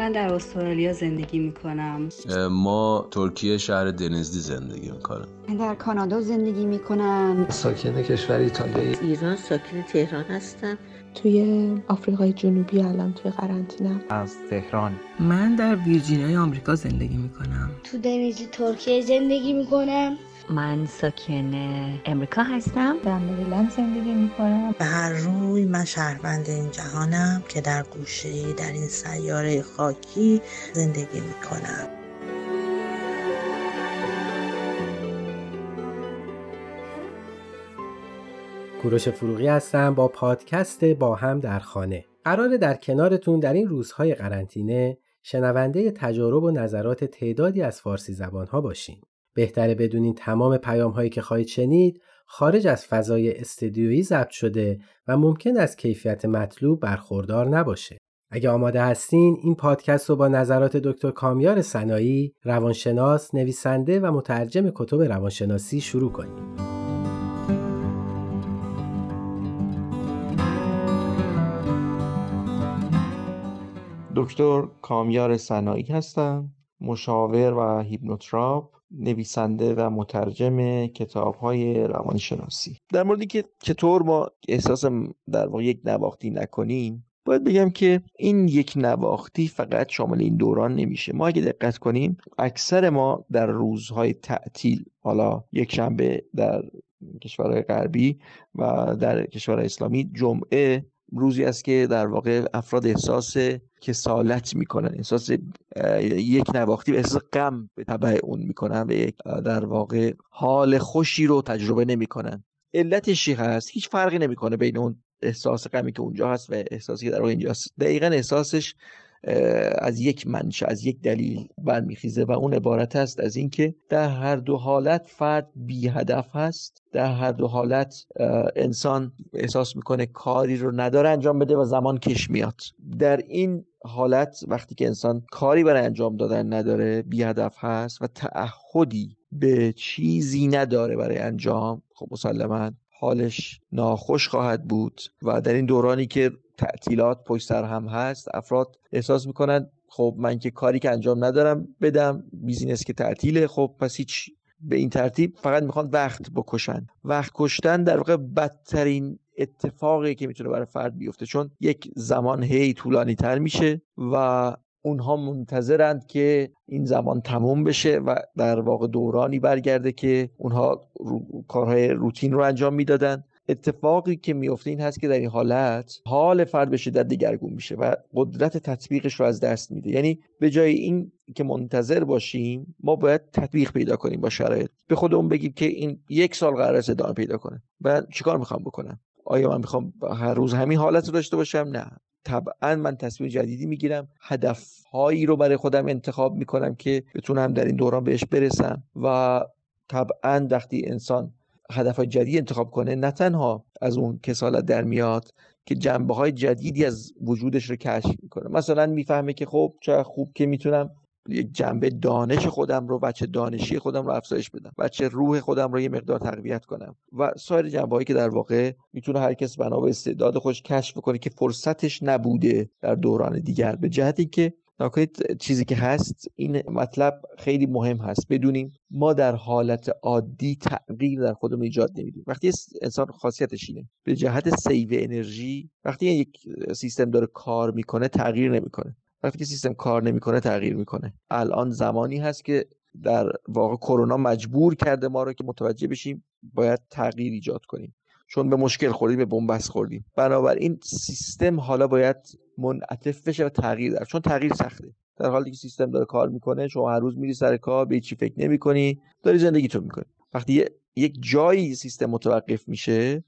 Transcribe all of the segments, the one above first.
من در استرالیا زندگی می کنم ما ترکیه شهر دنزدی زندگی می کنم من در کانادا زندگی می کنم ساکن کشور ایتالیا ایران ساکن تهران هستم. توی آفریقای جنوبی الان توی قرنطینه. از تهران. من در ویرجینیای آمریکا زندگی می کنم تو دنیزی ترکیه زندگی می کنم من ساکن امریکا هستم. در مریلند زندگی می کنم به هر روی من شهروند این جهانم که در گوشه در این سیاره خاکی زندگی می کنم کوروش فروغی هستم با پادکست با هم در خانه. قراره در کنارتون در این روزهای قرنطینه شنونده تجارب و نظرات تعدادی از فارسی زبانها باشیم. بهتره بدونین تمام پیام هایی که خواهید شنید خارج از فضای استدیویی ضبط شده و ممکن است کیفیت مطلوب برخوردار نباشه. اگه آماده هستین این پادکست رو با نظرات دکتر کامیار سنایی، روانشناس، نویسنده و مترجم کتب روانشناسی شروع کنیم. دکتر کامیار سنایی هستم مشاور و هیپنوتراپ نویسنده و مترجم کتاب های روانشناسی. در موردی که چطور ما احساس در واقع یک نواختی نکنیم باید بگم که این یک نواختی فقط شامل این دوران نمیشه. ما اگه دقت کنیم اکثر ما در روزهای تعطیل حالا یک شنبه در کشورهای غربی و در کشورهای اسلامی جمعه روزی است که در واقع افراد احساس کسالت می‌کنن احساس یک نواختی احساس غم به تبع اون می‌کنن و یک در واقع حال خوشی رو تجربه نمی‌کنن. علتش چی هست هیچ فرقی نمی‌کنه بین اون احساس غمی که اونجا هست و احساسی که در واقع اینجاست دقیقا احساسش از یک منشه از یک دلیل برمیخیزه و اون عبارت است از اینکه در هر دو حالت فرد بی هدف هست. در هر دو حالت انسان احساس می‌کنه کاری رو نداره انجام بده و زمان کش میاد. در این حالت وقتی که انسان کاری برای انجام دادن نداره بی هدف هست و تعهدی به چیزی نداره برای انجام خب مسلما حالش ناخوش خواهد بود و در این دورانی که تعطیلات پشت سر هم هست افراد احساس می‌کنن خب من که کاری که انجام ندارم بدم بیزینس که تعطیله خب پس هیچ به این ترتیب فقط می‌خوان وقت بکشن. وقت کشتن در واقع بدترین اتفاقی که می‌تونه برای فرد بیفته چون یک زمان هی طولانی تر میشه و اونها منتظرند که این زمان تموم بشه و در واقع دورانی برگرده که اونها رو... کارهای روتین رو انجام می‌دادن. اتفاقی که میفته این هست که در این حالت حال فرد به شدت دگرگون میشه و قدرت تطبیقش رو از دست میده. یعنی به جای این که منتظر باشیم ما باید تطبیق پیدا کنیم با شرایط. به خودمون بگیم که این یک سال قرار است ادامه پیدا کنه. و چیکار می‌خوام بکنم؟ آیا من می‌خوام هر روز همین حالت رو داشته باشم؟ نه. طبعا من تصمیم جدیدی می‌گیرم. هدف هایی رو برای خودم انتخاب می‌کنم که بتونم در این دوران بهش برسم و طبعا وقتی انسان هدف جدید انتخاب کنه نه تنها از اون کسالت در میاد که جنبه های جدیدی از وجودش رو کشف می‌کنه. مثلا می‌فهمه که خب چه خوب که می‌تونم یک جنبه دانش خودم رو بچه دانشی خودم رو افزایش بدم بچه روح خودم رو یه مقدار تقویت کنم و سایر جنبه هایی که در واقع می‌تونه هر کس بنا به استعداد خودش کشف کنه که فرصتش نبوده در دوران دیگر. به جهتی که نکنید چیزی که هست این مطلب خیلی مهم هست. بدونیم ما در حالت عادی تغییر در خودمون ایجاد نمیدیم وقتی انسان خاصیتش اینه به جهت سیو انرژی وقتی یک سیستم داره کار می‌کنه تغییر نمی‌کنه. وقتی که سیستم کار نمی‌کنه تغییر می‌کنه. الان زمانی هست که در واقع کرونا مجبور کرده ما رو که متوجه بشیم باید تغییر ایجاد کنیم. چون به مشکل خوردیم به بنبست خوردیم. بنابراین سیستم حالا باید منعطف بشه و تغییر در چون تغییر سخته. در حالی که سیستم داره کار می‌کنه شما هر روز میری سر کار به چی فکر نمی‌کنی داری زندگی تو می‌کنی. وقتی یک جایی سیستم متوقف میشه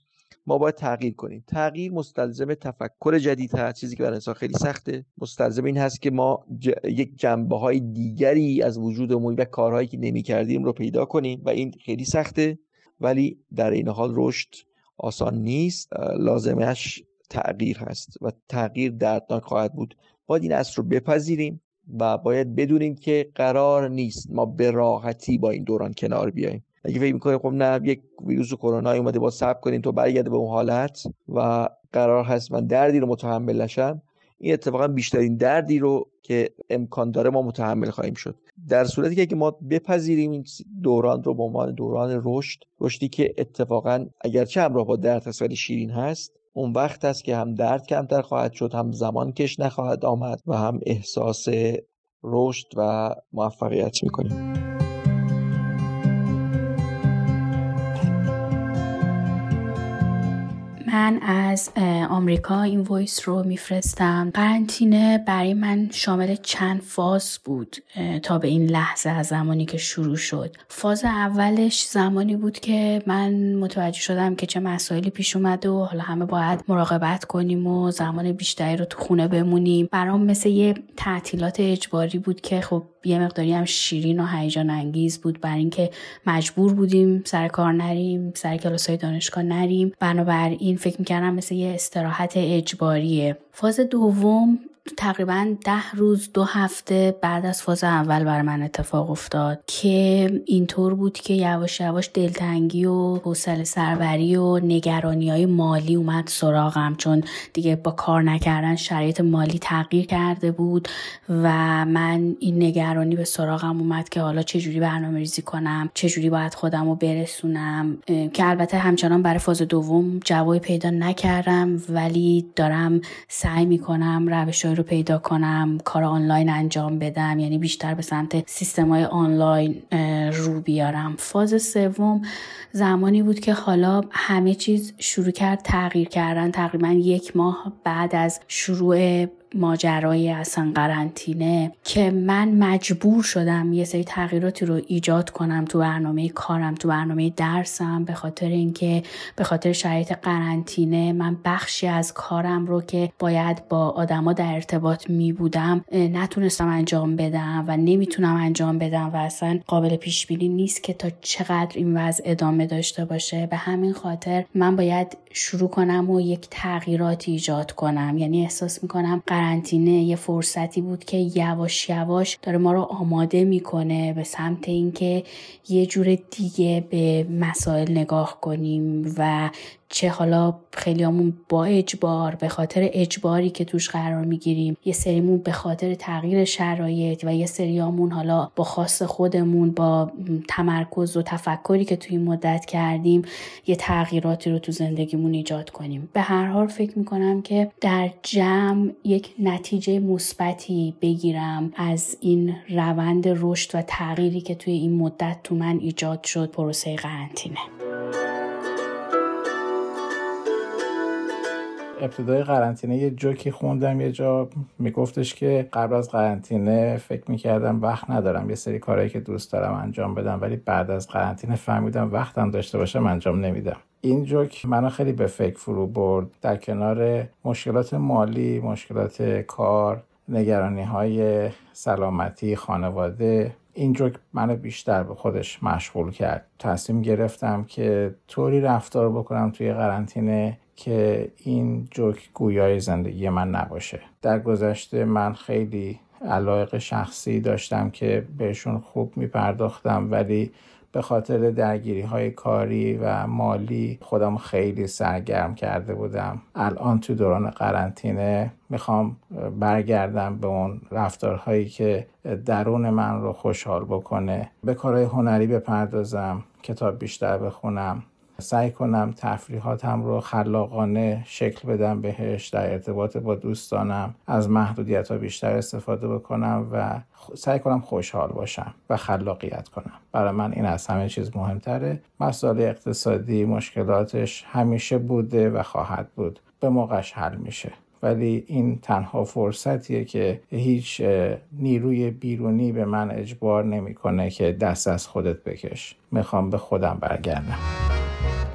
ما باید تغییر کنیم. تغییر مستلزم تفکر جدید هست چیزی که برای انسان خیلی سخته. مستلزم این هست که ما ج... یک جنبه های دیگری از وجودمون و کارهایی که نمی‌کردیم رو پیدا کنیم و این خیلی سخته. ولی در این حال رشد آسان نیست. لازمش تغییر هست و تغییر دردناک خواهد بود. باید این اصل رو بپذیریم و باید بدونیم که قرار نیست ما به راحتی با این دوران کنار بیایم اگه فکر می‌کنیم خب نه یک ویروس کرونا اومده با صبر کنیم تو برگرده به اون حالت و قرار هست من دردی رو متحمل نشم. این اتفاقا بیشترین دردی رو که امکان داره ما متحمل خواهیم شد. در صورتی که ما بپذیریم این دوران رو به عنوان دوران رشد رشدی که اتفاقا اگرچه همراه با درد هست شیرین هست اون وقت است که هم درد کمتر خواهد شد هم زمان کش نخواهد آمد و هم احساس رشد و موفقیت می‌کنیم. من از آمریکا این وایس رو میفرستم. قرنطینه برای من شامل چند فاز بود تا به این لحظه از زمانی که شروع شد. فاز اولش زمانی بود که من متوجه شدم که چه مسائلی پیش اومده و حالا همه باید مراقبت کنیم و زمان بیشتری رو تو خونه بمونیم. برام مثل یه تعطیلات اجباری بود که خب یه مقداری هم شیرین و هیجان انگیز بود بر اینکه مجبور بودیم سر کار نریم سر کلاس های دانشگاه نریم. بنابراین فکر می‌کردم مثل یه استراحت اجباریه. فاز دوم تقریبا ده روز دو هفته بعد از فاز اول بر من اتفاق افتاد که اینطور بود که یواش یواش دلتنگی و حوصله سربری و نگرانی های مالی اومد سراغم. چون دیگه با کار نکردن شرایط مالی تغییر کرده بود و من این نگرانی به سراغم اومد که حالا چجوری برنامه ریزی کنم چجوری باید خودم رو برسونم که البته همچنان برای فاز دوم جوابی پیدا نکردم ولی دارم سعی می‌کنم روش رو پیدا کنم کار آنلاین انجام بدم یعنی بیشتر به سمت سیستم های آنلاین رو بیارم. فاز سوم زمانی بود که حالا همه چیز شروع کرد تغییر کردن. تقریبا یک ماه بعد از شروع ماجرای اصلا قرنطینه که من مجبور شدم یه سری تغییراتی رو ایجاد کنم تو برنامه کارم تو برنامه درسم به خاطر اینکه به خاطر شرایط قرنطینه من بخشی از کارم رو که باید با آدما در ارتباط می بودم نتونستم انجام بدم و نمی‌تونم انجام بدم و اصلا قابل پیش بینی نیست که تا چقدر این وضع ادامه داشته باشه. به همین خاطر من باید شروع کنم و یک تغییراتی ایجاد کنم. یعنی احساس می‌کنم قرنطینه یه فرصتی بود که یواش یواش داره ما رو آماده می‌کنه به سمت اینکه یه جور دیگه به مسائل نگاه کنیم و چه حالا خیلیامون با اجبار به خاطر اجباری که توش قرار می‌گیریم یه سریمون به خاطر تغییر شرایط و یه سریامون حالا با خاص خودمون با تمرکز و تفکری که توی مدت کردیم یه تغییراتی رو تو زندگیمون ایجاد کنیم. به هر حال فکر می‌کنم که در جمع یک نتیجه مثبتی بگیرم از این روند رشد و تغییری که توی این مدت تو من ایجاد شد پروسه قرنطینه. ابتدای قرنطینه یه جوکی خوندم یه جا میگفتش که قبل از قرنطینه فکر می‌کردم وقت ندارم یه سری کارهایی که دوست دارم انجام بدم ولی بعد از قرنطینه فهمیدم وقتم داشته باشم انجام نمیدم. این جوک منو خیلی به فکر فرو برد. در کنار مشکلات مالی مشکلات کار نگرانی های سلامتی خانواده این جوک منو بیشتر به خودش مشغول کرد. تصمیم گرفتم که طوری رفتار بکنم توی قرنطینه که این جوک گویای زندگی من نباشه. در گذشته من خیلی علایق شخصی داشتم که بهشون خوب میپرداختم ولی به خاطر درگیری های کاری و مالی خودم خیلی سرگرم کرده بودم. الان تو دوران قرنطینه می‌خوام برگردم به اون رفتارهایی که درون من رو خوشحال بکنه. به کارهای هنری بپردازم کتاب بیشتر بخونم. سعی کنم تفریحاتم رو خلاقانه شکل بدم بهش در ارتباط با دوستانم از محدودیت ها بیشتر استفاده بکنم و سعی کنم خوشحال باشم و خلاقیت کنم. برای من این از همه چیز مهمتره. مسائل اقتصادی مشکلاتش همیشه بوده و خواهد بود. به موقعش حل میشه. ولی این تنها فرصتیه که هیچ نیروی بیرونی به من اجبار نمی‌کنه که دست از خودت بکش. می‌خوام به خودم برگردم. thank you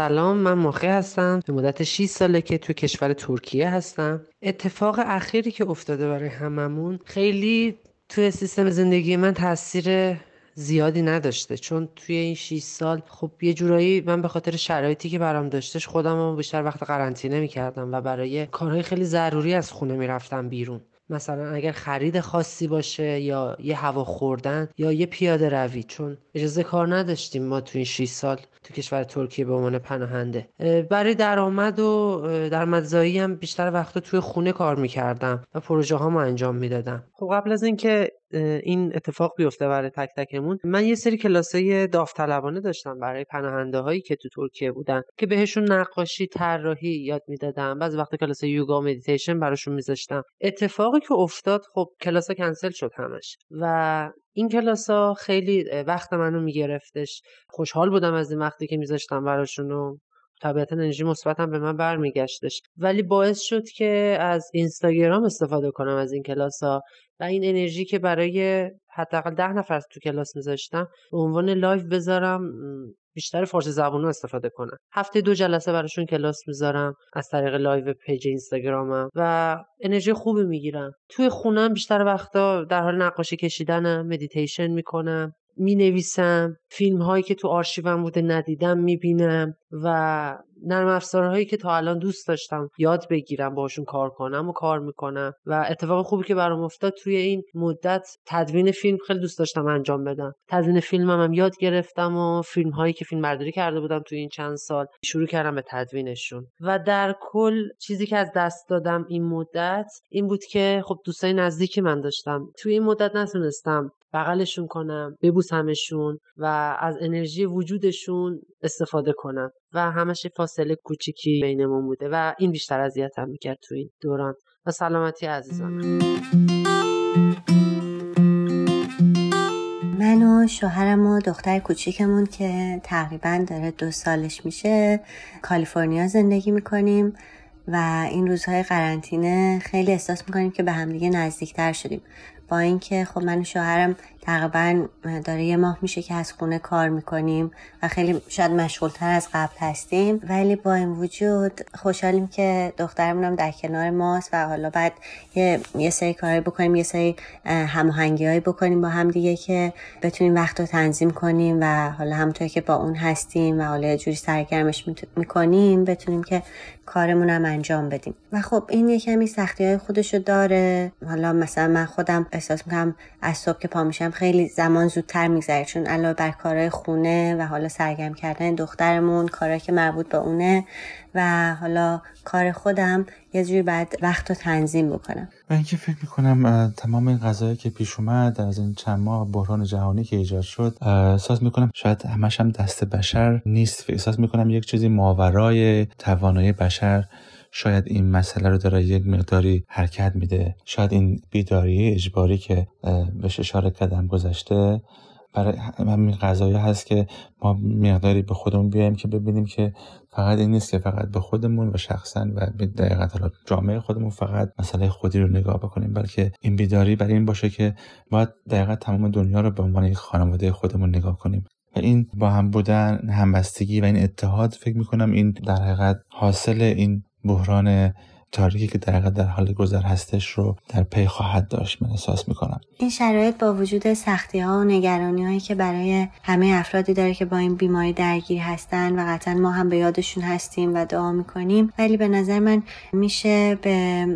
سلام من مخی هستم. به مدت 6 ساله که تو کشور ترکیه هستم. اتفاق اخیری که افتاده برای هممون خیلی توی سیستم زندگی من تاثیر زیادی نداشته. چون توی این 6 سال خب یه جورایی من به خاطر شرایطی که برام داشتش خودم بیشتر وقت قرنطینه می‌کردم و برای کارهای خیلی ضروری از خونه می‌رفتم بیرون. مثلا اگر خرید خاصی باشه یا یه هوا خوردن یا یه پیاده روی چون اجازه کار نداشتیم ما تو این 6 سال تو کشور ترکیه به عنوان پناهنده. برای درآمد و درآمدزایی هم بیشتر وقت توی خونه کار می‌کردم و پروژه ها انجام می‌دادم. خب قبل از اینکه این اتفاق بیفته برای تک تکمون. من یه سری کلاسای داوطلبانه داشتم برای پناهنده هایی که تو ترکیه بودن که بهشون نقاشی طراحی یاد می‌دادم بعضی وقت کلاس یوگا مدیتیشن براشون میذاشتم. اتفاقی که افتاد خب کلاس کنسل شد همش و این کلاس ها خیلی وقت منو میگرفتش. خوشحال بودم از این وقتی که میذاشتم براشون و طبیعتا انرژی مثبتم به من برمیگشتش. ولی باعث شد که از اینستاگرام استفاده کنم از این کلاس ها و این انرژی که برای حداقل ده نفر تو کلاس میذاشتم به عنوان live بذارم بیشتر فارسی زبانو استفاده کنم. هفته دو جلسه براشون کلاس می‌ذارم از طریق live پیج اینستاگرامم و انرژی خوبی می‌گیرم. توی خونم بیشتر وقتا در حال نقاشی کشیدنم مدیتیشن می‌کنم. می نویسم فیلم هایی که تو آرشیوم بوده ندیدم می بینم و نرم افزارهایی که تا الان دوست داشتم یاد بگیرم باشون کار کنم و کار می‌کنم و اتفاق خوبی که برام افتاد توی این مدت تدوین فیلم خیلی دوست داشتم انجام بدم. تدوین فیلمم هم یاد گرفتم و فیلم هایی که فیلم برداری کرده بودم توی این چند سال شروع کردم به تدوینشون. و در کل چیزی که از دست دادم این مدت این بود که خب دوستای نزدیکی من داشتم. توی این مدت نتونستم بغلشون کنم ببوسمشون و از انرژی وجودشون استفاده کنم. و همش فاصله کوچیکی بینمون بوده و این بیشتر اذیتم می‌کرد تو این دوران. و سلامتی عزیزان. من و شوهرم و دختر کوچیکمون که تقریبا داره دو سالش میشه کالیفرنیا زندگی می‌کنیم و این روزهای قرنطینه خیلی احساس می‌کنیم که به همدیگه نزدیکتر شدیم. با اینکه خب من شوهرم تقریبا داره یه ماه میشه که از خونه کار می‌کنیم و خیلی شاید مشغولتر از قبل هستیم. ولی با این وجود خوشحالیم که دخترمونم در کنار ماست و حالا بعد یه, یه سری کارهایی بکنیم یه سری هماهنگی بکنیم با هم دیگه که بتونیم وقت رو تنظیم کنیم و حالا همونطور که با اون هستیم و حالا جوری سرگرمش می‌کنیم بتونیم که کارمون هم انجام بدیم. و خب این یه کمی سختی های خودشو داره. حالا مثلا من خودم احساس می‌کنم از صبح که پا میشم خیلی زمان زودتر میگذره چون علاوه بر کارهای خونه و حالا سرگرم کردن دخترمون کارهایی که مربوط به اونه و حالا کار خودم یه جوری بعد وقت رو تنظیم بکنم. و اینکه فکر می‌کنم تمام این قضایی که پیش اومد از این چند ماه بحران جهانی که ایجاد شد احساس می‌کنم شاید همش هم دست بشر نیست. احساس می‌کنم یک چیزی ماورای توانایی بشر شاید این مسئله رو داره یک مقداری حرکت میده. شاید این بیداری اجباری که بهش اشاره کردم گذشته برای همین قضایی هست که ما مقداری به خودمون بیایم که ببینیم که فقط این نیست که فقط به خودمون و شخصا و به دقیقت جامعه خودمون فقط مسئله خودی رو نگاه بکنیم بلکه این بیداری برای این باشه که باید دقیقت تمام دنیا رو به عنوان یک خانواده خودمون نگاه کنیم. و این با هم بودن همبستگی و این اتحاد فکر می‌کنم این در حقیقت حاصل این بحران تاریکی که در در حال گذر هستش رو در پی خواهد داشت من احساس می‌کنم. این شرایط با وجود سختی ها و نگرانی هایی که برای همه افرادی داره که با این بیماری درگیر هستن و قطعا ما هم به یادشون هستیم و دعا می‌کنیم ولی به نظر من میشه به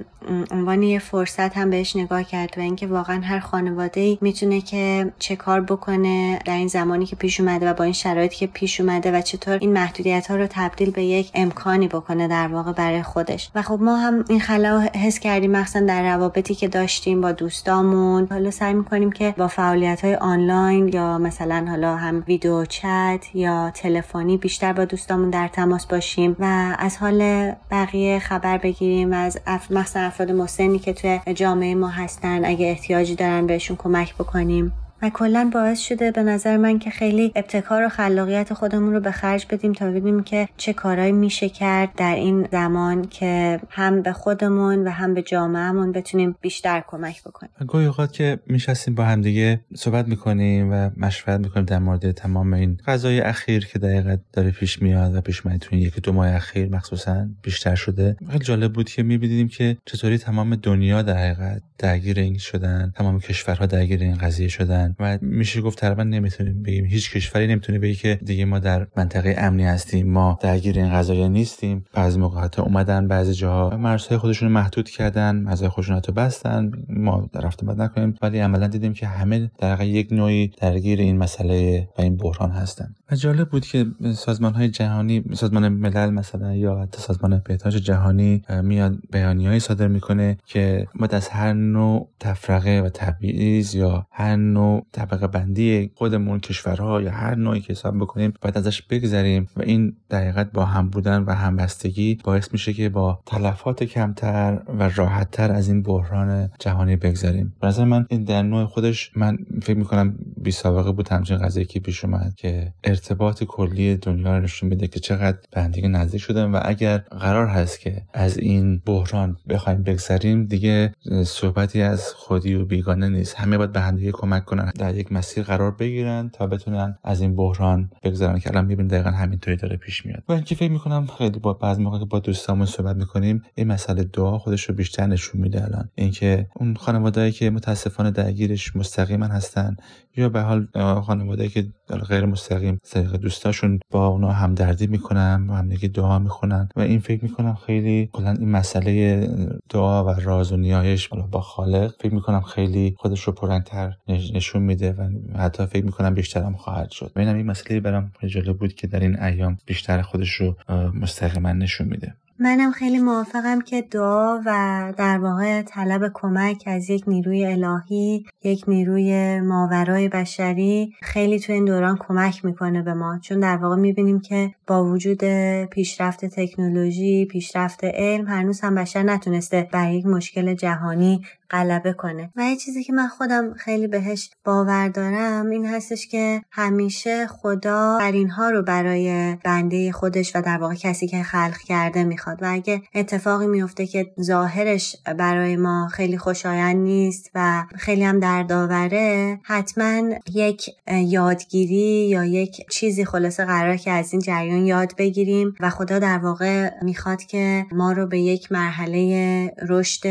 عنوان یه فرصت هم بهش نگاه کرد و اینکه واقعا هر خانواده ای می‌تونه که چه کار بکنه در این زمانی که پیش اومده و با این شرایطی که پیش اومده و چطور این محدودیت ها رو تبدیل به یک امکانی بکنه در واقع برای خودش. و خب ما هم این خلا حس کردیم مخصوصا در روابطی که داشتیم با دوستامون. حالا سعی می‌کنیم که با فعالیت های آنلاین یا مثلا حالا هم ویدیو چت یا تلفنی بیشتر با دوستامون در تماس باشیم و از حال بقیه خبر بگیریم. و از اف... مثلا افراد مسنی که توی جامعه ما هستن اگه احتیاجی دارن بهشون کمک بکنیم. و کلا باعث شده به نظر من که خیلی ابتکار و خلاقیت خودمون رو به خرج بدیم تا ببینیم که چه کارهایی میشه کرد در این زمان که هم به خودمون و هم به جامعهمون بتونیم بیشتر کمک بکنیم. گاهی که میشستیم با همدیگه صحبت می‌کنیم و مشورت می‌کنیم در مورد تمام این قضای اخیر که دقیقا داره پیش میاد و پیش میاد تو یکی دو ماه اخیر مخصوصا بیشتر شده. خیلی جالب بود که می‌بینیم که چطوری تمام دنیا در حقیقت درگیر این شدن تمام کشورها درگیر این قضیه شدن. و میشه گفت تقریبا نمی‌تونیم بگیم هیچ کشوری نمی‌تونه بگه که دیگه ما در منطقه امنی هستیم ما درگیر این قضايا نیستیم. بعضی موقع حتی اومدن بعضی جاها مرزهای خودشون محدود کردن مرزهای خودشون حتی بستن. ما رفت بعد نکنیم. ولی عملا دیدیم که همه در یک نوعی درگیر این مسئله و این بحران هستن. و جالب بود که سازمان های جهانی سازمان ملل مثلا یا حتی سازمان بهداشت جهانی میاد بیانیه‌ای صادر می‌کنه که ما از هر نوع تفرقه و تبعیض یا هر نوع طبقه بندی خودمون کشورها یا هر نوعی که حساب بکنیم باید ازش بگذریم و این دقیقت با هم بودن و همبستگی باعث میشه که با تلفات کمتر و راحتتر از این بحران جهانی بگذریم. نظر من این در نوع خودش من فکر می‌کنم بی سابقه بود همچین قضیه که پیش اومد که ارتباط کلی دنیا رو نشون میده که چقدر به همدیگه نزدیک شدن و اگر قرار هست که از این بحران بخوایم بگذریم دیگه صحبتی از خودی و بیگانه نیست. همه باید به همدیگه کمک کنن. در یک مسیر قرار بگیرن تا بتونن از این بحران بگذرن. که الان می‌بینید دقیقا همینطوری داره پیش میاد. و اینکه فکر می‌کنم خیلی با بعض موقع که با دوستامون صحبت می‌کنیم این مسئله دعا خودش رو بیشتر نشون میده الان. اینکه اون خانوادهایی که متاسفانه درگیرش مستقیما هستن یا به حال خانوادهایی که غیر مستقیم طریق دوستاشون با اونا همدردی می‌کنن و همدیگه دعا می‌خونن و این فکر می‌کنم خیلی کلا این مسئله دعا و راز و نیایش با خالق فکر می‌کنم خیلی خودش رو پررنگتر نشون میده و حتی فکر می‌کنم بیشتر هم خواهد شد. و اینم این مسئله برام جالب بود که در این ایام بیشتر خودش رو مستقیما نشون میده. منم خیلی موافقم که دعا و در واقع طلب کمک از یک نیروی الهی یک نیروی ماورای بشری خیلی تو این دوران کمک می‌کنه به ما. چون در واقع می‌بینیم که با وجود پیشرفت تکنولوژی پیشرفت علم هنوز هم بشر نتونسته بر یک مشکل جهانی غلبه کنه. و یه چیزی که من خودم خیلی بهش باور دارم این هستش که همیشه خدا ها رو برای بنده خودش و در واقع کسی که خلق کرده می‌خواد. و اگه اتفاقی میفته که ظاهرش برای ما خیلی خوشایند نیست و خیلی هم دردآوره حتما یک یادگیری یا یک چیزی خلاصه قرار که از این جریان یاد بگیریم و خدا در واقع می‌خواد که ما رو به یک مرحله رشد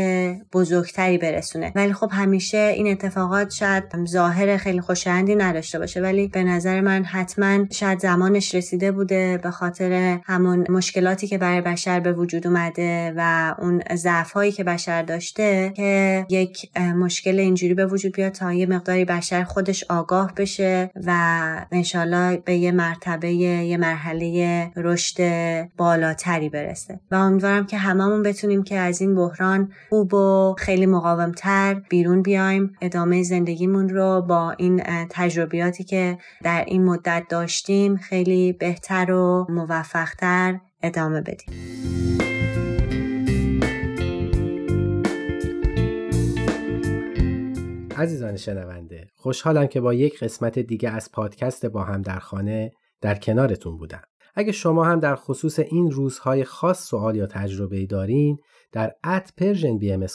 بزرگتری برسونه. ولی خب همیشه این اتفاقات شاید ظاهر خیلی خوشایندی نداشته باشه. ولی به نظر من حتما شاید زمانش رسیده بوده به خاطر همون مشکلاتی که برای بشر به وجود اومده و اون ضعف هایی که بشر داشته که یک مشکل اینجوری به وجود بیاد تا یه مقداری بشر خودش آگاه بشه و انشالله به یه مرتبه یه مرحله رشد بالاتری برسه. و امیدوارم که هممون بتونیم که از این بحران خوب و خیلی مقاومتر بیرون بیایم ادامه زندگیمون رو با این تجربیاتی که در این مدت داشتیم خیلی بهتر و موفقتر ادامه بدیم. عزیزان شنونده خوشحالم که با یک قسمت دیگه از پادکست با هم در خانه در کنارتون بودم. اگه شما هم در خصوص این روزهای خاص سوال یا تجربه دارین در at Persian BM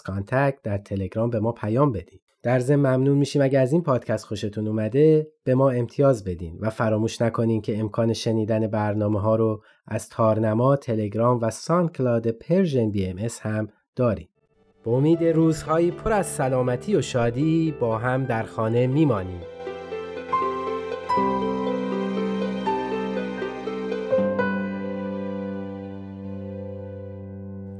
در تلگرام به ما پیام بدید در ضمن ممنون میشیم اگر از این پادکست خوشتون اومده به ما امتیاز بدین و فراموش نکنین که امکان شنیدن برنامه ها رو از تارنما، تلگرام و SoundCloud Persian BM هم داریم. به امید روزهایی پر از سلامتی و شادی با هم در خانه میمانیم.